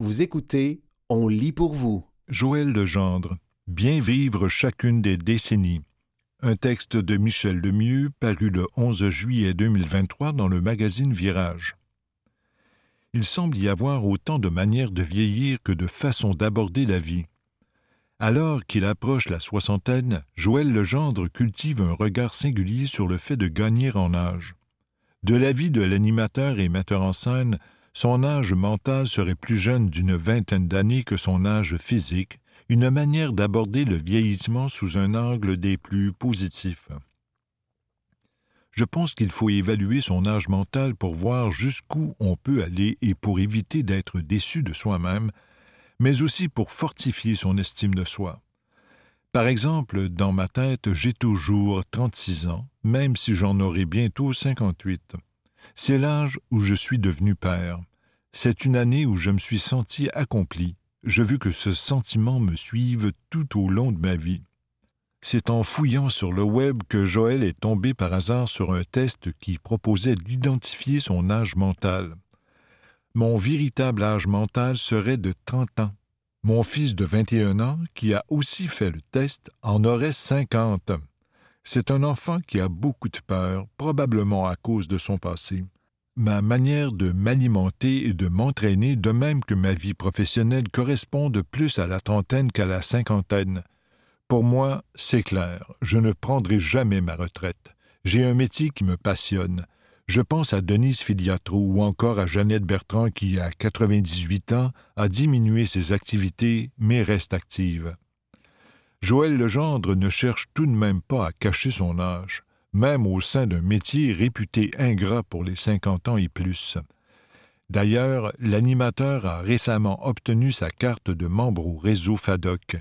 Vous écoutez On lit pour vous. Joël Legendre. Bien vivre chacune des décennies. Un texte de Michel Lemieux paru le 11 juillet 2023 dans le magazine Virage. Il semble y avoir autant de manières de vieillir que de façons d'aborder la vie. Alors qu'il approche la soixantaine, Joël Legendre cultive un regard singulier sur le fait de gagner en âge. De l'avis de l'animateur et metteur en scène, son âge mental serait plus jeune d'une vingtaine d'années que son âge physique, une manière d'aborder le vieillissement sous un angle des plus positifs. Je pense qu'il faut évaluer son âge mental pour voir jusqu'où on peut aller et pour éviter d'être déçu de soi-même, mais aussi pour fortifier son estime de soi. Par exemple, dans ma tête, j'ai toujours 36 ans, même si j'en aurai bientôt 58. C'est l'âge où je suis devenu père. C'est une année où je me suis senti accompli. Je veux que ce sentiment me suive tout au long de ma vie. C'est en fouillant sur le web que Joël est tombé par hasard sur un test qui proposait d'identifier son âge mental. Mon véritable âge mental serait de 30 ans. Mon fils de 21 ans, qui a aussi fait le test, en aurait 50. C'est un enfant qui a beaucoup de peur, probablement à cause de son passé. Ma manière de m'alimenter et de m'entraîner, de même que ma vie professionnelle, correspondent plus à la trentaine qu'à la cinquantaine. Pour moi, c'est clair, je ne prendrai jamais ma retraite. J'ai un métier qui me passionne. Je pense à Denise Filiatro ou encore à Jeannette Bertrand qui, à 98 ans, a diminué ses activités mais reste active. Joël Legendre ne cherche tout de même pas à cacher son âge, même au sein d'un métier réputé ingrat pour les 50 ans et plus. D'ailleurs, l'animateur a récemment obtenu sa carte de membre au réseau FADOC,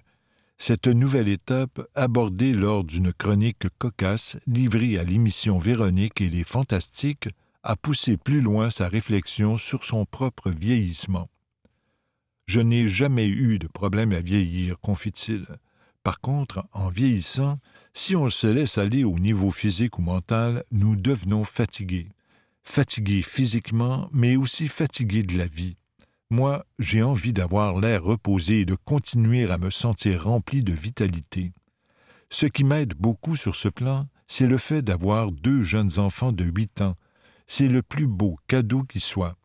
cette nouvelle étape, abordée lors d'une chronique cocasse livrée à l'émission Véronique et les Fantastiques, a poussé plus loin sa réflexion sur son propre vieillissement. Je n'ai jamais eu de problème à vieillir, confie-t-il. Par contre, en vieillissant, si on se laisse aller au niveau physique ou mental, nous devenons fatigués. Fatigués physiquement, mais aussi fatigués de la vie. Moi, j'ai envie d'avoir l'air reposé et de continuer à me sentir rempli de vitalité. Ce qui m'aide beaucoup sur ce plan, c'est le fait d'avoir deux jeunes enfants de huit ans. C'est le plus beau cadeau qui soit.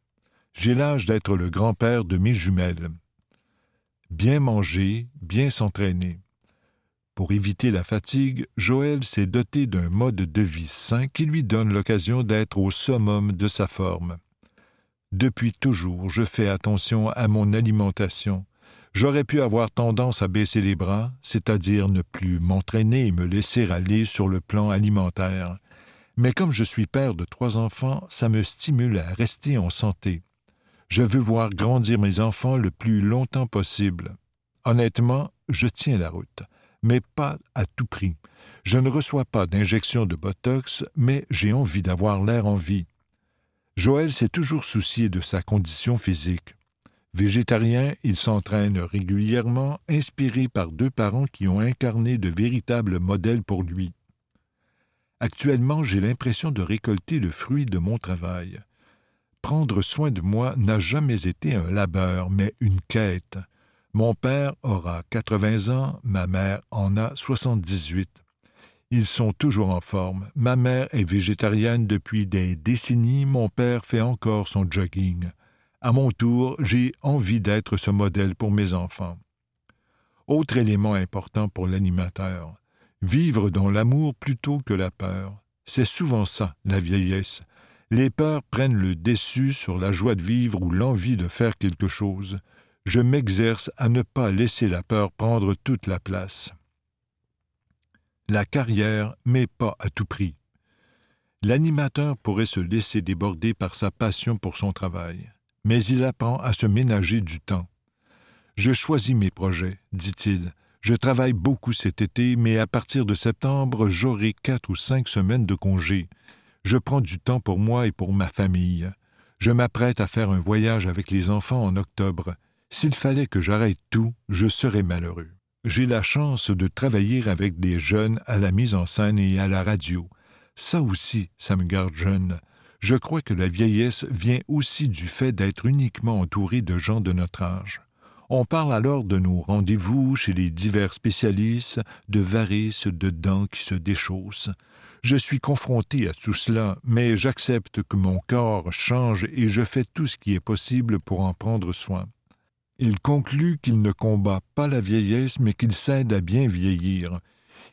J'ai l'âge d'être le grand-père de mes jumelles. Bien manger, bien s'entraîner. Pour éviter la fatigue, Joël s'est doté d'un mode de vie sain qui lui donne l'occasion d'être au summum de sa forme. Depuis toujours, je fais attention à mon alimentation. J'aurais pu avoir tendance à baisser les bras, c'est-à-dire ne plus m'entraîner et me laisser aller sur le plan alimentaire. Mais comme je suis père de trois enfants, ça me stimule à rester en santé. Je veux voir grandir mes enfants le plus longtemps possible. Honnêtement, je tiens la route, mais pas à tout prix. Je ne reçois pas d'injection de Botox, mais j'ai envie d'avoir l'air en vie. Joël s'est toujours soucié de sa condition physique. Végétarien, il s'entraîne régulièrement, inspiré par deux parents qui ont incarné de véritables modèles pour lui. Actuellement, j'ai l'impression de récolter le fruit de mon travail. Prendre soin de moi n'a jamais été un labeur, mais une quête. Mon père aura 80 ans, ma mère en a 78. Ils sont toujours en forme. Ma mère est végétarienne depuis des décennies, mon père fait encore son jogging. À mon tour, j'ai envie d'être ce modèle pour mes enfants. Autre élément important pour l'animateur, vivre dans l'amour plutôt que la peur. C'est souvent ça, la vieillesse. Les peurs prennent le dessus sur la joie de vivre ou l'envie de faire quelque chose. Je m'exerce à ne pas laisser la peur prendre toute la place la carrière, mais pas à tout prix. L'animateur pourrait se laisser déborder par sa passion pour son travail, mais il apprend à se ménager du temps. Je choisis mes projets, dit-il. Je travaille beaucoup cet été, mais à partir de septembre, j'aurai quatre ou cinq semaines de congé. Je prends du temps pour moi et pour ma famille. Je m'apprête à faire un voyage avec les enfants en octobre. S'il fallait que j'arrête tout, je serais malheureux. J'ai la chance de travailler avec des jeunes à la mise en scène et à la radio. Ça aussi, ça me garde jeune. Je crois que la vieillesse vient aussi du fait d'être uniquement entouré de gens de notre âge. On parle alors de nos rendez-vous chez les divers spécialistes, de varices, de dents qui se déchaussent. Je suis confronté à tout cela, mais j'accepte que mon corps change et je fais tout ce qui est possible pour en prendre soin. Il conclut qu'il ne combat pas la vieillesse, mais qu'il s'aide à bien vieillir.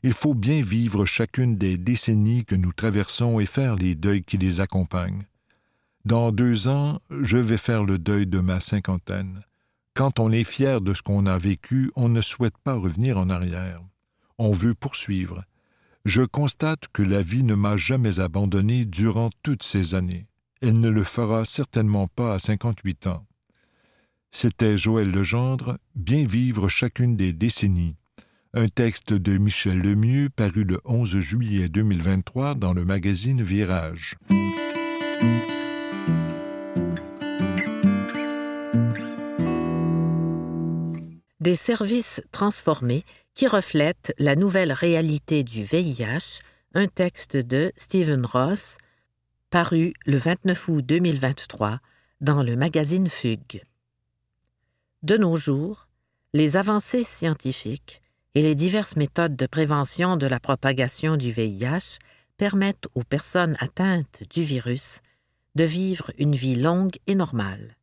Il faut bien vivre chacune des décennies que nous traversons et faire les deuils qui les accompagnent. Dans deux ans, je vais faire le deuil de ma cinquantaine. Quand on est fier de ce qu'on a vécu, on ne souhaite pas revenir en arrière. On veut poursuivre. Je constate que la vie ne m'a jamais abandonné durant toutes ces années. Elle ne le fera certainement pas à cinquante-huit ans. C'était Joël Legendre, Bien vivre chacune des décennies. Un texte de Michel Lemieux paru le 11 juillet 2023 dans le magazine Virage. des services transformés qui reflètent la nouvelle réalité du VIH, un texte de Stephen Ross, paru le 29 août 2023 dans le magazine Fugue. De nos jours, les avancées scientifiques et les diverses méthodes de prévention de la propagation du VIH permettent aux personnes atteintes du virus de vivre une vie longue et normale.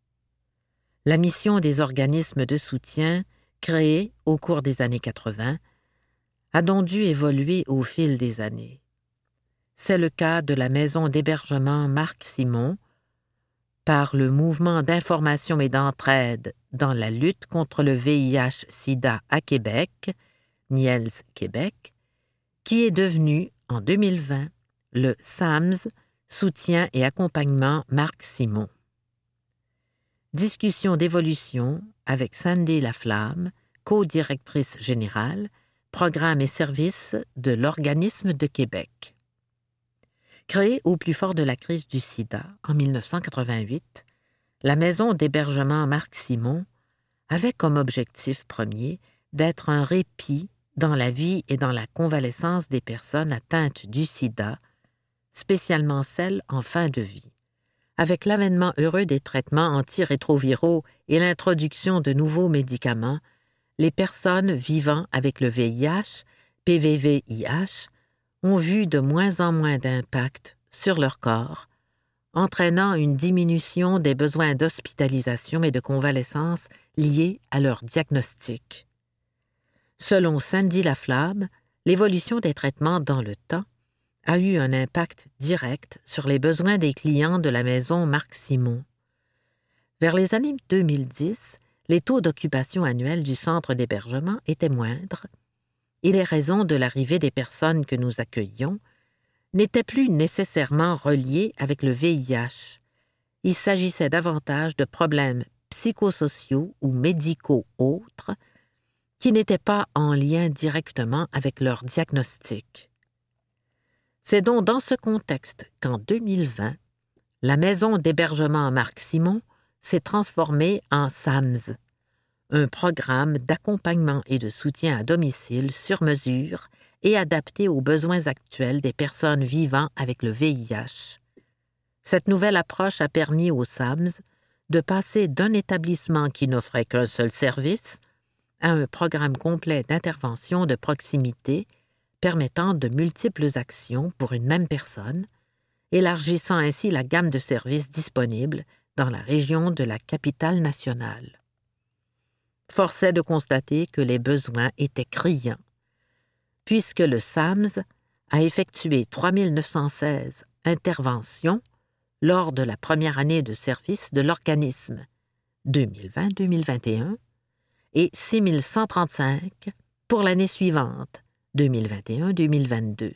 La mission des organismes de soutien créé au cours des années 80, a donc dû évoluer au fil des années. C'est le cas de la maison d'hébergement Marc Simon, par le mouvement d'information et d'entraide dans la lutte contre le VIH-Sida à Québec, Niels Québec, qui est devenu, en 2020, le SAMS, soutien et accompagnement Marc Simon. Discussion d'évolution avec Sandy Laflamme, co-directrice générale, programme et services de l'organisme de Québec. Créée au plus fort de la crise du sida en 1988, la maison d'hébergement Marc Simon avait comme objectif premier d'être un répit dans la vie et dans la convalescence des personnes atteintes du sida, spécialement celles en fin de vie. Avec l'avènement heureux des traitements antirétroviraux et l'introduction de nouveaux médicaments, les personnes vivant avec le VIH, PVVIH, ont vu de moins en moins d'impact sur leur corps, entraînant une diminution des besoins d'hospitalisation et de convalescence liés à leur diagnostic. Selon Sandy Laflamme, l'évolution des traitements dans le temps a eu un impact direct sur les besoins des clients de la maison Marc Simon. Vers les années 2010, les taux d'occupation annuels du centre d'hébergement étaient moindres et les raisons de l'arrivée des personnes que nous accueillions n'étaient plus nécessairement reliées avec le VIH. Il s'agissait davantage de problèmes psychosociaux ou médicaux autres qui n'étaient pas en lien directement avec leur diagnostic. C'est donc dans ce contexte qu'en 2020, la maison d'hébergement Marc Simon s'est transformée en SAMS, un programme d'accompagnement et de soutien à domicile sur mesure et adapté aux besoins actuels des personnes vivant avec le VIH. Cette nouvelle approche a permis aux SAMS de passer d'un établissement qui n'offrait qu'un seul service à un programme complet d'intervention de proximité permettant de multiples actions pour une même personne, élargissant ainsi la gamme de services disponibles dans la région de la capitale nationale. Force est de constater que les besoins étaient criants, puisque le SAMS a effectué 3916 interventions lors de la première année de service de l'organisme 2020-2021 et 6135 pour l'année suivante 2021-2022.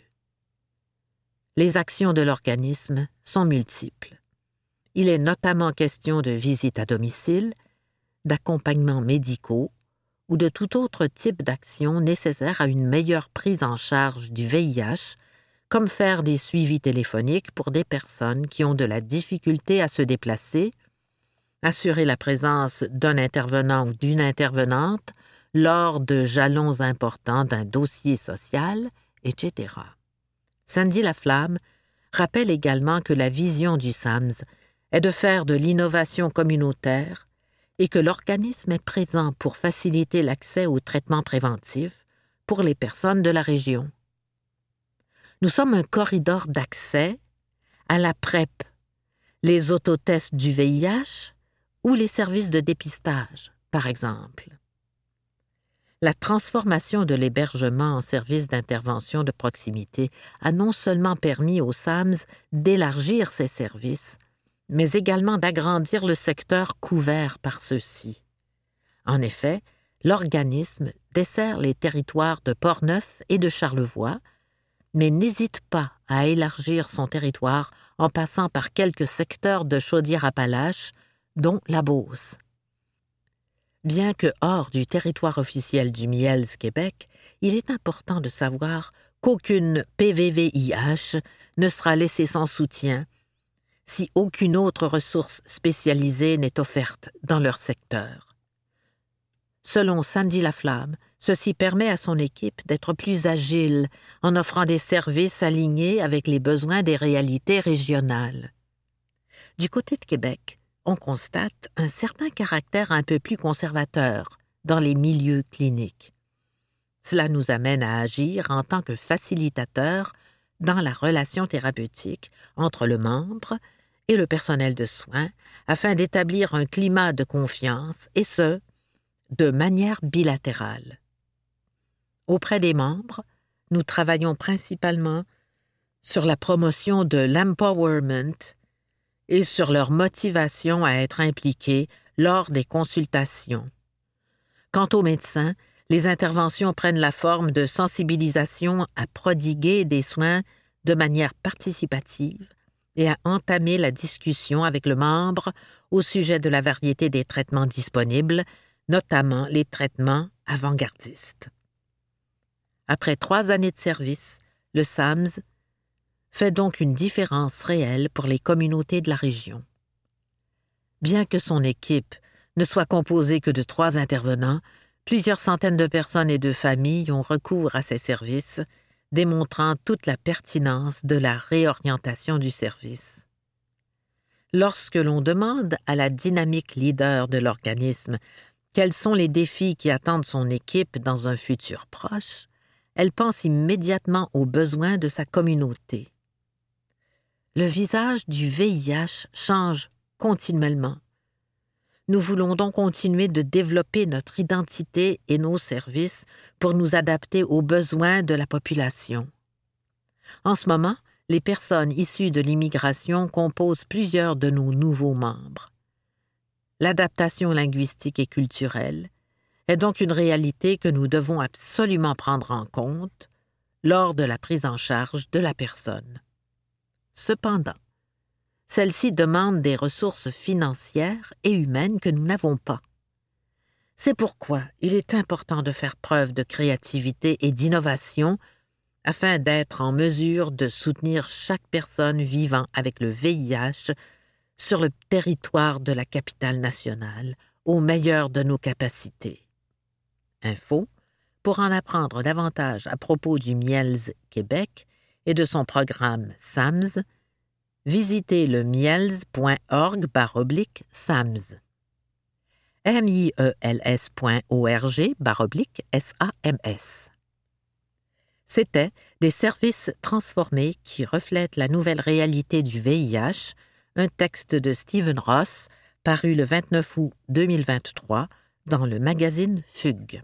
Les actions de l'organisme sont multiples. Il est notamment question de visites à domicile, d'accompagnements médicaux ou de tout autre type d'action nécessaire à une meilleure prise en charge du VIH, comme faire des suivis téléphoniques pour des personnes qui ont de la difficulté à se déplacer, assurer la présence d'un intervenant ou d'une intervenante lors de jalons importants d'un dossier social, etc. Sandy Laflamme rappelle également que la vision du SAMS est de faire de l'innovation communautaire et que l'organisme est présent pour faciliter l'accès aux traitements préventifs pour les personnes de la région. Nous sommes un corridor d'accès à la PrEP, les autotests du VIH ou les services de dépistage, par exemple. La transformation de l'hébergement en service d'intervention de proximité a non seulement permis aux SAMS d'élargir ses services, mais également d'agrandir le secteur couvert par ceux-ci. En effet, l'organisme dessert les territoires de Portneuf et de Charlevoix, mais n'hésite pas à élargir son territoire en passant par quelques secteurs de Chaudière-Appalaches, dont la Beauce. Bien que hors du territoire officiel du MIELS Québec, il est important de savoir qu'aucune PVVIH ne sera laissée sans soutien si aucune autre ressource spécialisée n'est offerte dans leur secteur. Selon Sandy Laflamme, ceci permet à son équipe d'être plus agile en offrant des services alignés avec les besoins des réalités régionales. Du côté de Québec, on constate un certain caractère un peu plus conservateur dans les milieux cliniques. Cela nous amène à agir en tant que facilitateur dans la relation thérapeutique entre le membre et le personnel de soins afin d'établir un climat de confiance, et ce, de manière bilatérale. Auprès des membres, nous travaillons principalement sur la promotion de l'empowerment et sur leur motivation à être impliqués lors des consultations. Quant aux médecins, les interventions prennent la forme de sensibilisation à prodiguer des soins de manière participative et à entamer la discussion avec le membre au sujet de la variété des traitements disponibles, notamment les traitements avant-gardistes. Après trois années de service, le SAMS fait donc une différence réelle pour les communautés de la région. Bien que son équipe ne soit composée que de trois intervenants, plusieurs centaines de personnes et de familles ont recours à ces services démontrant toute la pertinence de la réorientation du service. Lorsque l'on demande à la dynamique leader de l'organisme quels sont les défis qui attendent son équipe dans un futur proche, elle pense immédiatement aux besoins de sa communauté. Le visage du VIH change continuellement. Nous voulons donc continuer de développer notre identité et nos services pour nous adapter aux besoins de la population. En ce moment, les personnes issues de l'immigration composent plusieurs de nos nouveaux membres. L'adaptation linguistique et culturelle est donc une réalité que nous devons absolument prendre en compte lors de la prise en charge de la personne. Cependant, celle-ci demande des ressources financières et humaines que nous n'avons pas. C'est pourquoi il est important de faire preuve de créativité et d'innovation afin d'être en mesure de soutenir chaque personne vivant avec le VIH sur le territoire de la capitale nationale au meilleur de nos capacités. Info pour en apprendre davantage à propos du MIELS Québec et de son programme SAMS, visitez le miels.org oblique SAMS. M-I-E-L-S.org oblique S-A-M-S. C'était Des services transformés qui reflètent la nouvelle réalité du VIH, un texte de Stephen Ross, paru le 29 août 2023 dans le magazine Fugue.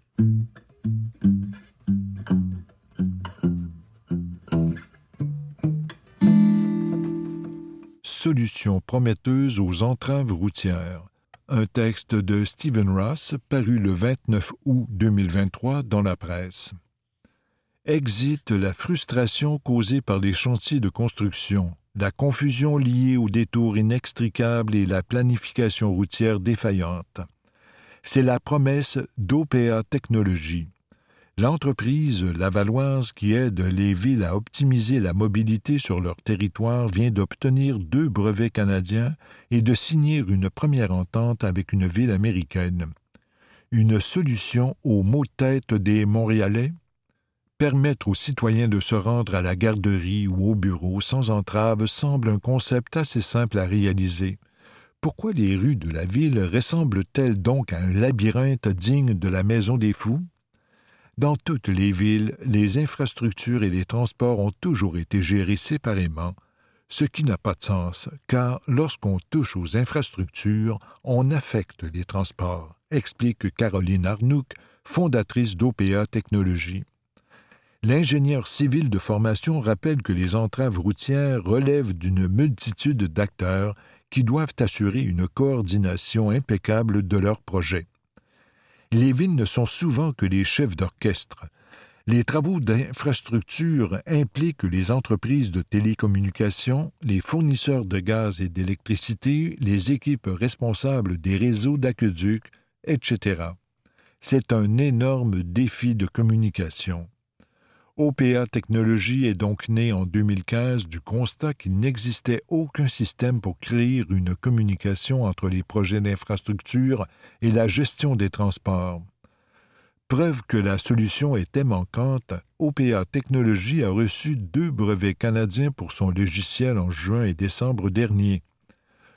Solutions prometteuses aux entraves routières. Un texte de Stephen Ross paru le 29 août 2023 dans la presse. Exit la frustration causée par les chantiers de construction, la confusion liée aux détours inextricables et la planification routière défaillante. C'est la promesse d'OPA Technologies L'entreprise lavalloise qui aide les villes à optimiser la mobilité sur leur territoire vient d'obtenir deux brevets canadiens et de signer une première entente avec une ville américaine. Une solution aux maux tête des Montréalais? Permettre aux citoyens de se rendre à la garderie ou au bureau sans entrave semble un concept assez simple à réaliser. Pourquoi les rues de la ville ressemblent-elles donc à un labyrinthe digne de la maison des fous? Dans toutes les villes, les infrastructures et les transports ont toujours été gérés séparément, ce qui n'a pas de sens, car lorsqu'on touche aux infrastructures, on affecte les transports, explique Caroline Arnouk, fondatrice d'OPA Technologies. L'ingénieur civil de formation rappelle que les entraves routières relèvent d'une multitude d'acteurs qui doivent assurer une coordination impeccable de leurs projets. Les villes ne sont souvent que les chefs d'orchestre. Les travaux d'infrastructure impliquent les entreprises de télécommunications, les fournisseurs de gaz et d'électricité, les équipes responsables des réseaux d'aqueducs, etc. C'est un énorme défi de communication. OPA Technologies est donc né en 2015 du constat qu'il n'existait aucun système pour créer une communication entre les projets d'infrastructure et la gestion des transports. Preuve que la solution était manquante, OPA Technologies a reçu deux brevets canadiens pour son logiciel en juin et décembre dernier.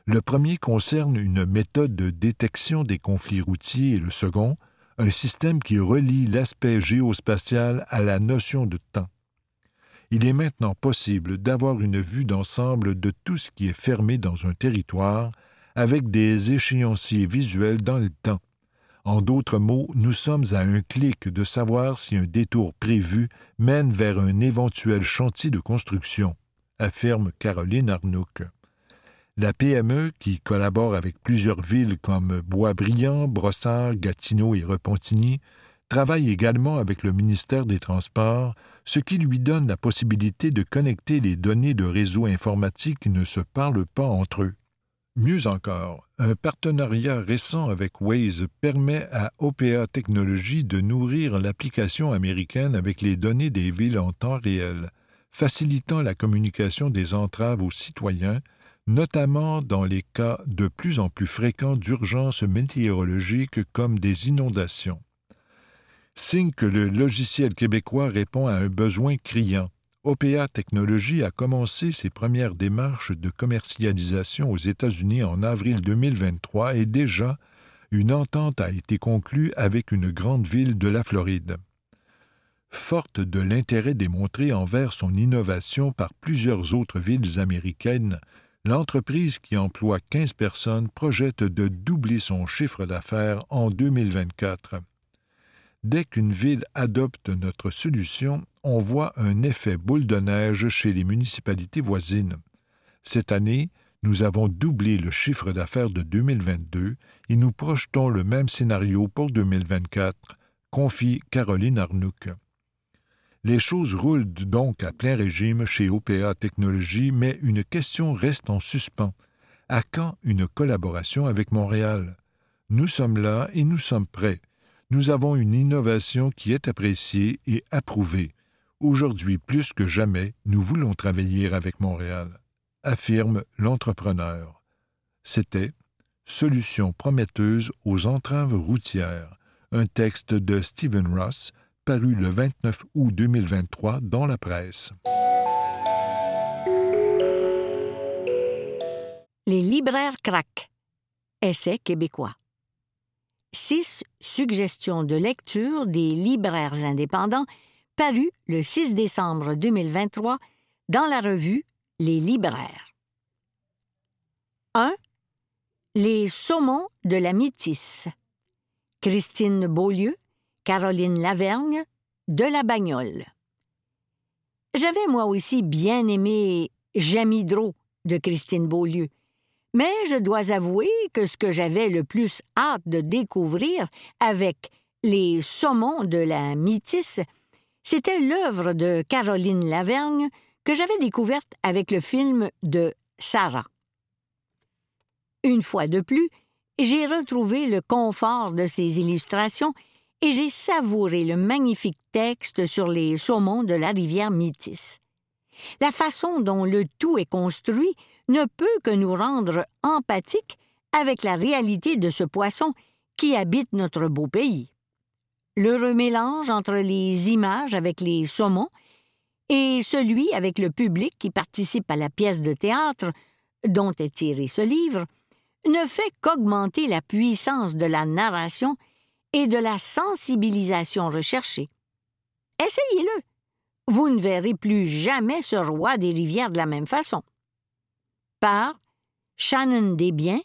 Le premier concerne une méthode de détection des conflits routiers et le second, un système qui relie l'aspect géospatial à la notion de temps. Il est maintenant possible d'avoir une vue d'ensemble de tout ce qui est fermé dans un territoire avec des échéanciers visuels dans le temps. En d'autres mots, nous sommes à un clic de savoir si un détour prévu mène vers un éventuel chantier de construction, affirme Caroline Arnouk. La PME, qui collabore avec plusieurs villes comme Boisbriand, Brossard, Gatineau et Repentigny, travaille également avec le ministère des Transports, ce qui lui donne la possibilité de connecter les données de réseaux informatiques qui ne se parlent pas entre eux. Mieux encore, un partenariat récent avec Waze permet à OPA Technologies de nourrir l'application américaine avec les données des villes en temps réel, facilitant la communication des entraves aux citoyens notamment dans les cas de plus en plus fréquents d'urgences météorologiques comme des inondations. Signe que le logiciel québécois répond à un besoin criant. OPA Technologies a commencé ses premières démarches de commercialisation aux États-Unis en avril 2023 et déjà une entente a été conclue avec une grande ville de la Floride. Forte de l'intérêt démontré envers son innovation par plusieurs autres villes américaines, l'entreprise qui emploie 15 personnes projette de doubler son chiffre d'affaires en 2024. Dès qu'une ville adopte notre solution, on voit un effet boule de neige chez les municipalités voisines. Cette année, nous avons doublé le chiffre d'affaires de 2022 et nous projetons le même scénario pour 2024, confie Caroline Arnouk. Les choses roulent donc à plein régime chez OPA Technologies, mais une question reste en suspens. À quand une collaboration avec Montréal? Nous sommes là et nous sommes prêts. Nous avons une innovation qui est appréciée et approuvée. Aujourd'hui plus que jamais, nous voulons travailler avec Montréal, affirme l'entrepreneur. C'était Solutions prometteuses aux entraves routières, un texte de Stephen Ross, paru le 29 août 2023 dans la presse. Les libraires craquent. Essai québécois. Six suggestions de lecture des libraires indépendants paru le 6 décembre 2023 dans la revue Les libraires. 1. Les saumons de la métisse. Christine Beaulieu, Caroline Lavergne, de la Bagnole. J'avais moi aussi bien aimé J'aime Hydro de Christine Beaulieu, mais je dois avouer que ce que j'avais le plus hâte de découvrir avec les saumons de la Métisse, c'était l'œuvre de Caroline Lavergne que j'avais découverte avec le film de Sarah. Une fois de plus, j'ai retrouvé le confort de ses illustrations et j'ai savouré le magnifique texte sur les saumons de la rivière Métis. La façon dont le tout est construit ne peut que nous rendre empathiques avec la réalité de ce poisson qui habite notre beau pays. l'heureux mélange entre les images avec les saumons et celui avec le public qui participe à la pièce de théâtre dont est tiré ce livre, ne fait qu'augmenter la puissance de la narration et de la sensibilisation recherchée. Essayez-le. Vous ne verrez plus jamais ce roi des rivières de la même façon. Par Shannon Desbiens,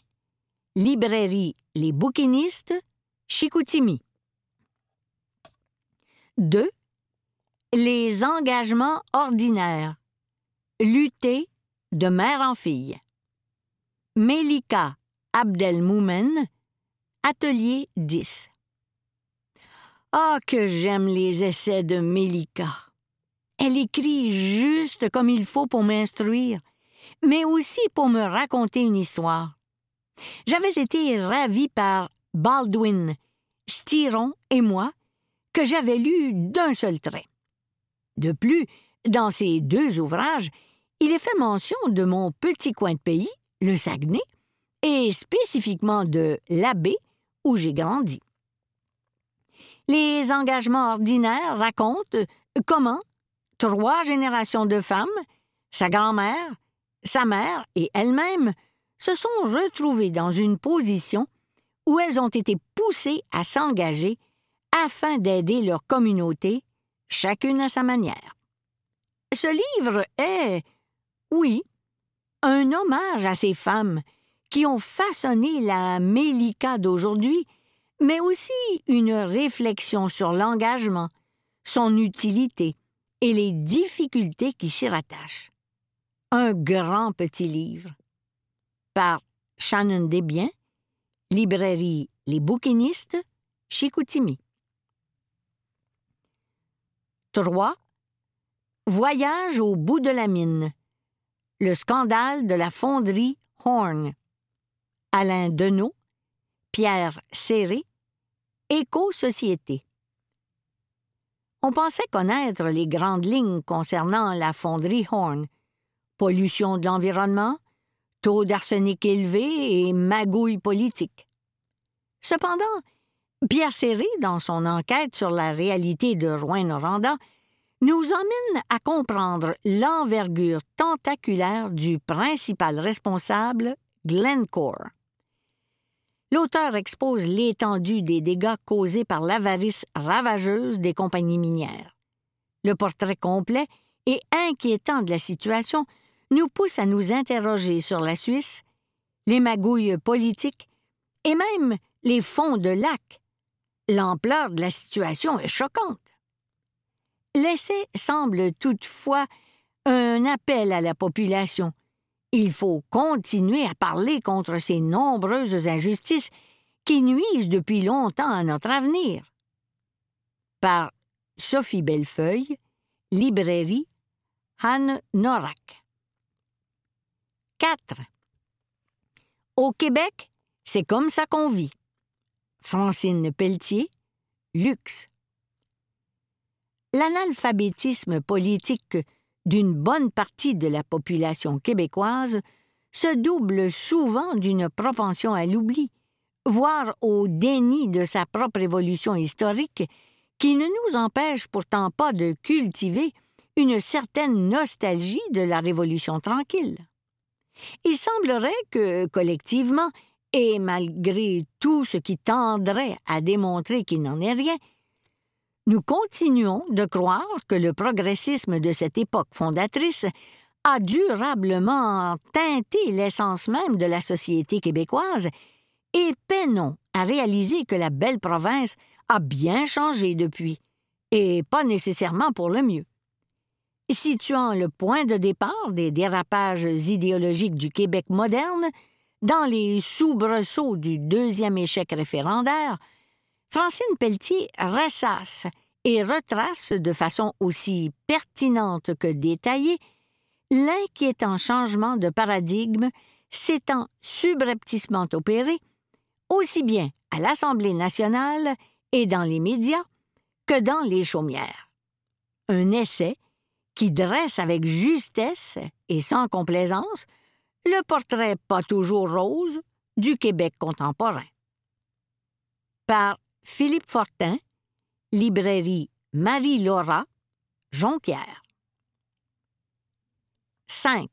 Librairie Les Bouquinistes, Chicoutimi. 2. Les engagements ordinaires. Lutter de mère en fille. Melika Abdelmoumen, Atelier 10. Ah, que j'aime les essais de Melika. Elle écrit juste comme il faut pour m'instruire, mais aussi pour me raconter une histoire. J'avais été ravi par Baldwin, Styron et moi, que j'avais lu d'un seul trait. De plus, dans ces deux ouvrages, il est fait mention de mon petit coin de pays, le Saguenay, et spécifiquement de l'abbé où j'ai grandi. Les engagements ordinaires racontent comment trois générations de femmes, sa grand-mère, sa mère et elle-même, se sont retrouvées dans une position où elles ont été poussées à s'engager afin d'aider leur communauté, chacune à sa manière. Ce livre est, oui, un hommage à ces femmes qui ont façonné la Mélika d'aujourd'hui, mais aussi une réflexion sur l'engagement, son utilité et les difficultés qui s'y rattachent. Un grand petit livre. Par Shannon Desbiens, librairie Les Bouquinistes, Chicoutimi. 3. Voyage au bout de la mine. Le scandale de la fonderie Horn. Alain Deneau, Pierre Serré, Éco-Société. On pensait connaître les grandes lignes concernant la fonderie Horn. Pollution de l'environnement, taux d'arsenic élevé et magouille politique. Cependant, Pierre Serré, dans son enquête sur la réalité de Rouen-Noranda, nous emmène à comprendre l'envergure tentaculaire du principal responsable, Glencore. L'auteur expose l'étendue des dégâts causés par l'avarice ravageuse des compagnies minières. Le portrait complet et inquiétant de la situation nous pousse à nous interroger sur la Suisse, les magouilles politiques et même les fonds de lac. L'ampleur de la situation est choquante. L'essai semble toutefois un appel à la population. Il faut continuer à parler contre ces nombreuses injustices qui nuisent depuis longtemps à notre avenir. Par Sophie Bellefeuille, Librairie, Anne Norak. 4. Au Québec, c'est comme ça qu'on vit. Francine Pelletier, Luxe l'analphabétisme politique d'une bonne partie de la population québécoise se double souvent d'une propension à l'oubli, voire au déni de sa propre évolution historique, qui ne nous empêche pourtant pas de cultiver une certaine nostalgie de la Révolution tranquille. Il semblerait que, collectivement, et malgré tout ce qui tendrait à démontrer qu'il n'en est rien, nous continuons de croire que le progressisme de cette époque fondatrice a durablement teinté l'essence même de la société québécoise et peinons à réaliser que la belle province a bien changé depuis, et pas nécessairement pour le mieux. Situant le point de départ des dérapages idéologiques du Québec moderne, dans les soubresauts du deuxième échec référendaire, Francine Pelletier ressasse et retrace de façon aussi pertinente que détaillée l'inquiétant changement de paradigme s'étant subrepticement opéré, aussi bien à l'Assemblée nationale et dans les médias que dans les chaumières. Un essai qui dresse avec justesse et sans complaisance le portrait pas toujours rose du Québec contemporain. Philippe Fortin, librairie Marie-Laura, Jonquière. 5.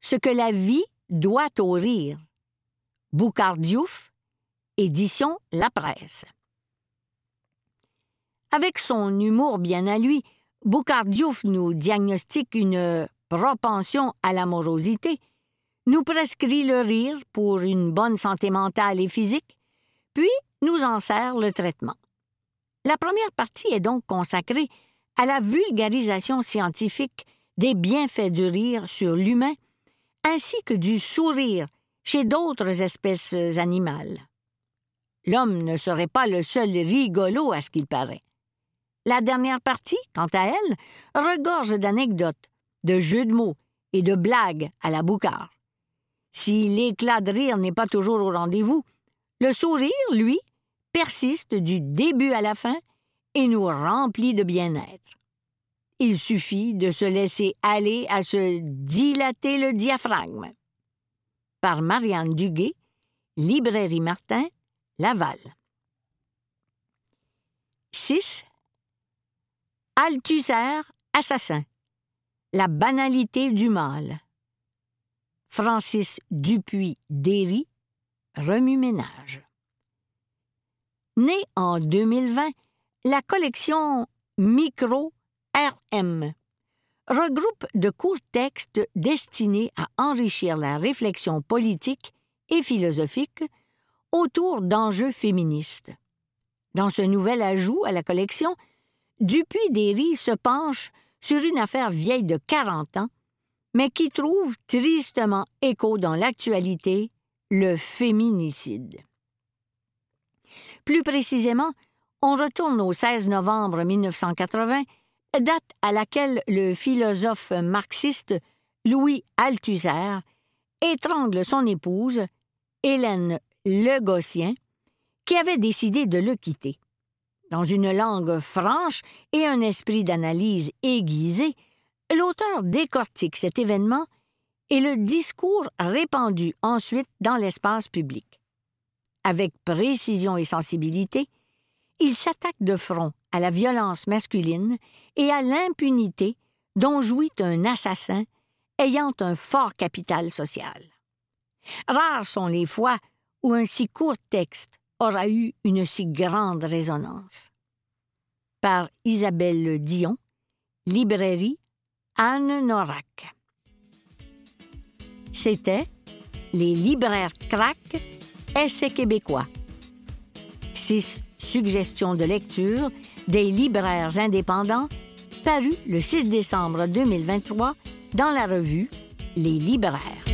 Ce que la vie doit au rire. Boucardiouf, édition La Presse. Avec son humour bien à lui, Boucardiouf nous diagnostique une propension à l'amorosité, nous prescrit le rire pour une bonne santé mentale et physique, puis nous en sert le traitement. La première partie est donc consacrée à la vulgarisation scientifique des bienfaits du rire sur l'humain, ainsi que du sourire chez d'autres espèces animales. L'homme ne serait pas le seul rigolo à ce qu'il paraît. La dernière partie, quant à elle, regorge d'anecdotes, de jeux de mots et de blagues à la boucard. Si l'éclat de rire n'est pas toujours au rendez-vous, le sourire, lui, persiste du début à la fin et nous remplit de bien-être. Il suffit de se laisser aller à se dilater le diaphragme. Par Marianne Duguay, Librairie Martin, Laval. 6. Althusser, assassin. La banalité du mal. Francis Dupuis-Derry, Remue-Ménage. Né en 2020, la collection Micro RM regroupe de courts textes destinés à enrichir la réflexion politique et philosophique autour d'enjeux féministes. Dans ce nouvel ajout à la collection, Dupuis-Derry se penche sur une affaire vieille de 40 ans, mais qui trouve tristement écho dans l'actualité, le féminicide. Plus précisément, on retourne au 16 novembre 1980, date à laquelle le philosophe marxiste Louis Althusser étrangle son épouse, Hélène Legossien, qui avait décidé de le quitter. Dans une langue franche et un esprit d'analyse aiguisé, l'auteur décortique cet événement et le discours répandu ensuite dans l'espace public. Avec précision et sensibilité, il s'attaque de front à la violence masculine et à l'impunité dont jouit un assassin ayant un fort capital social. Rares sont les fois où un si court texte aura eu une si grande résonance. Par Isabelle Dion, Librairie Anne Norac. C'était Les libraires crack, essais québécois. Six suggestions de lecture des libraires indépendants paru le 6 décembre 2023 dans la revue Les libraires.